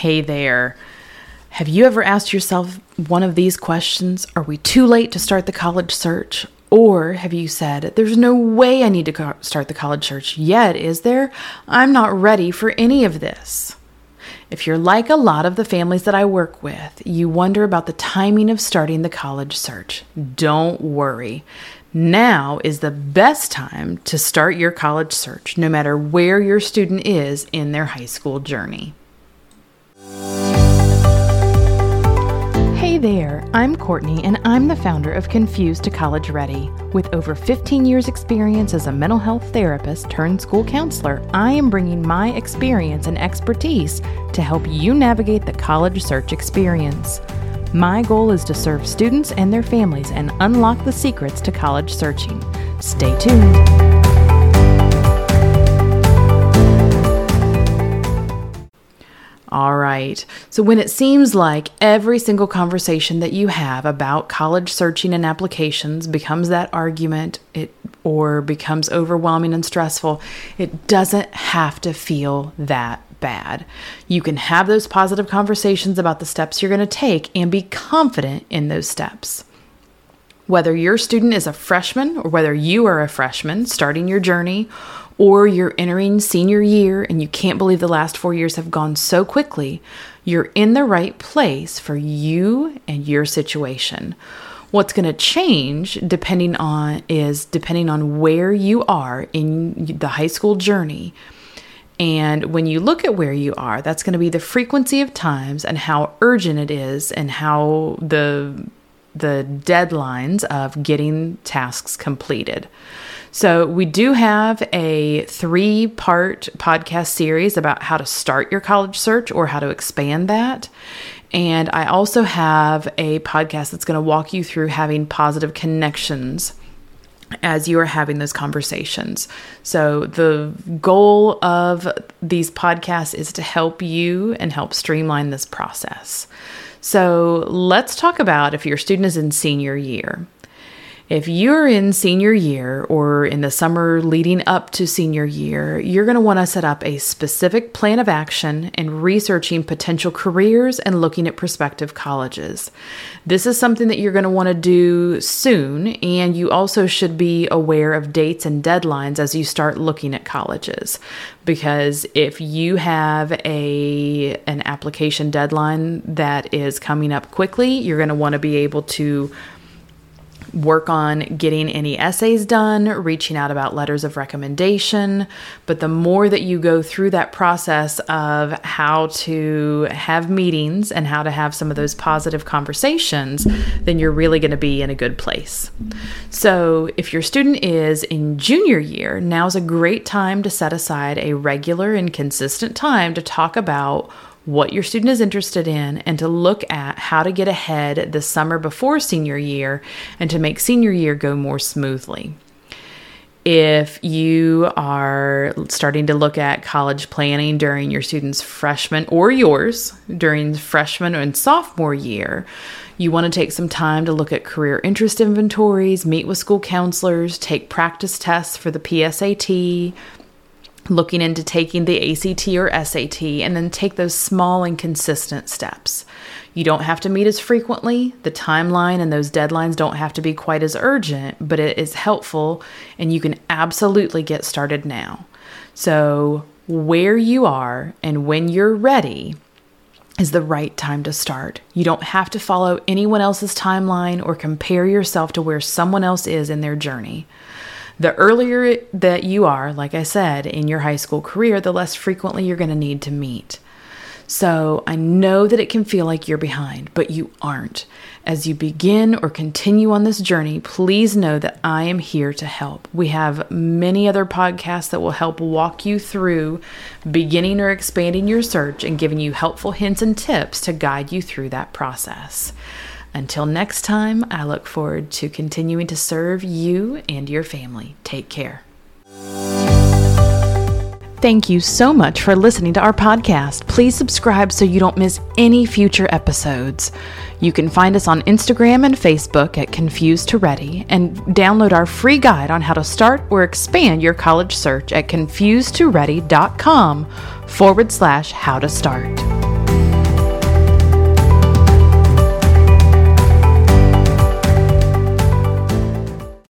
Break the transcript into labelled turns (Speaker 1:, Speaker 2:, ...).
Speaker 1: Hey there. Have you ever asked yourself one of these questions? Are we too late to start the college search? Or have you said, There's no way I need to start the college search yet, is there? I'm not ready for any of this. If you're like a lot of the families that I work with, you wonder about the timing of starting the college search. Don't worry. Now is the best time to start your college search, no matter where your student is in their high school journey. Hey there, I'm Courtney, and I'm the founder of Confused to College Ready. With over 15 years' experience as a mental health therapist turned school counselor, I am bringing my experience and expertise to help you navigate the college search experience. My goal is to serve students and their families and unlock the secrets to college searching. Stay tuned. All right. So, when it seems like every single conversation that you have about college searching and applications becomes that argument, it or becomes overwhelming and stressful, it doesn't have to feel that bad. You can have those positive conversations about the steps you're going to take and be confident in those steps. Whether your student is a freshman or whether you are a freshman starting your journey, or you're entering senior year and you can't believe the last four years have gone so quickly, you're in the right place for you and your situation. What's going to change depending on is depending on where you are in the high school journey. And when you look at where you are, that's going to be the frequency of times and how urgent it is and how the the deadlines of getting tasks completed. So, we do have a three part podcast series about how to start your college search or how to expand that. And I also have a podcast that's going to walk you through having positive connections as you are having those conversations. So, the goal of these podcasts is to help you and help streamline this process. So, let's talk about if your student is in senior year. If you're in senior year or in the summer leading up to senior year, you're going to want to set up a specific plan of action and researching potential careers and looking at prospective colleges. This is something that you're going to want to do soon, and you also should be aware of dates and deadlines as you start looking at colleges. Because if you have a an application deadline that is coming up quickly, you're going to want to be able to work on getting any essays done, reaching out about letters of recommendation. But the more that you go through that process of how to have meetings and how to have some of those positive conversations, then you're really going to be in a good place. So, if your student is in junior year, now's a great time to set aside a regular and consistent time to talk about what your student is interested in and to look at how to get ahead the summer before senior year and to make senior year go more smoothly. If you are starting to look at college planning during your student's freshman or yours during freshman and sophomore year, you want to take some time to look at career interest inventories, meet with school counselors, take practice tests for the PSAT, looking into taking the ACT or SAT, and then take those small and consistent steps. You don't have to meet as frequently. The timeline and those deadlines don't have to be quite as urgent, but it is helpful, and you can absolutely get started now. So, where you are and when you're ready is the right time to start. You don't have to follow anyone else's timeline or compare yourself to where someone else is in their journey. The earlier that you are, like I said, in your high school career, the less frequently you're going to need to meet. So I know that it can feel like you're behind, but you aren't. As you begin or continue on this journey, please know that I am here to help. We have many other podcasts that will help walk you through beginning or expanding your search and giving you helpful hints and tips to guide you through that process. Until next time, I look forward to continuing to serve you and your family. Take care. Thank you so much for listening to our podcast. Please subscribe so you don't miss any future episodes. You can find us on Instagram and Facebook at Confused to Ready and download our free guide on how to start or expand your college search at confusedtoready.com forward slash how to start.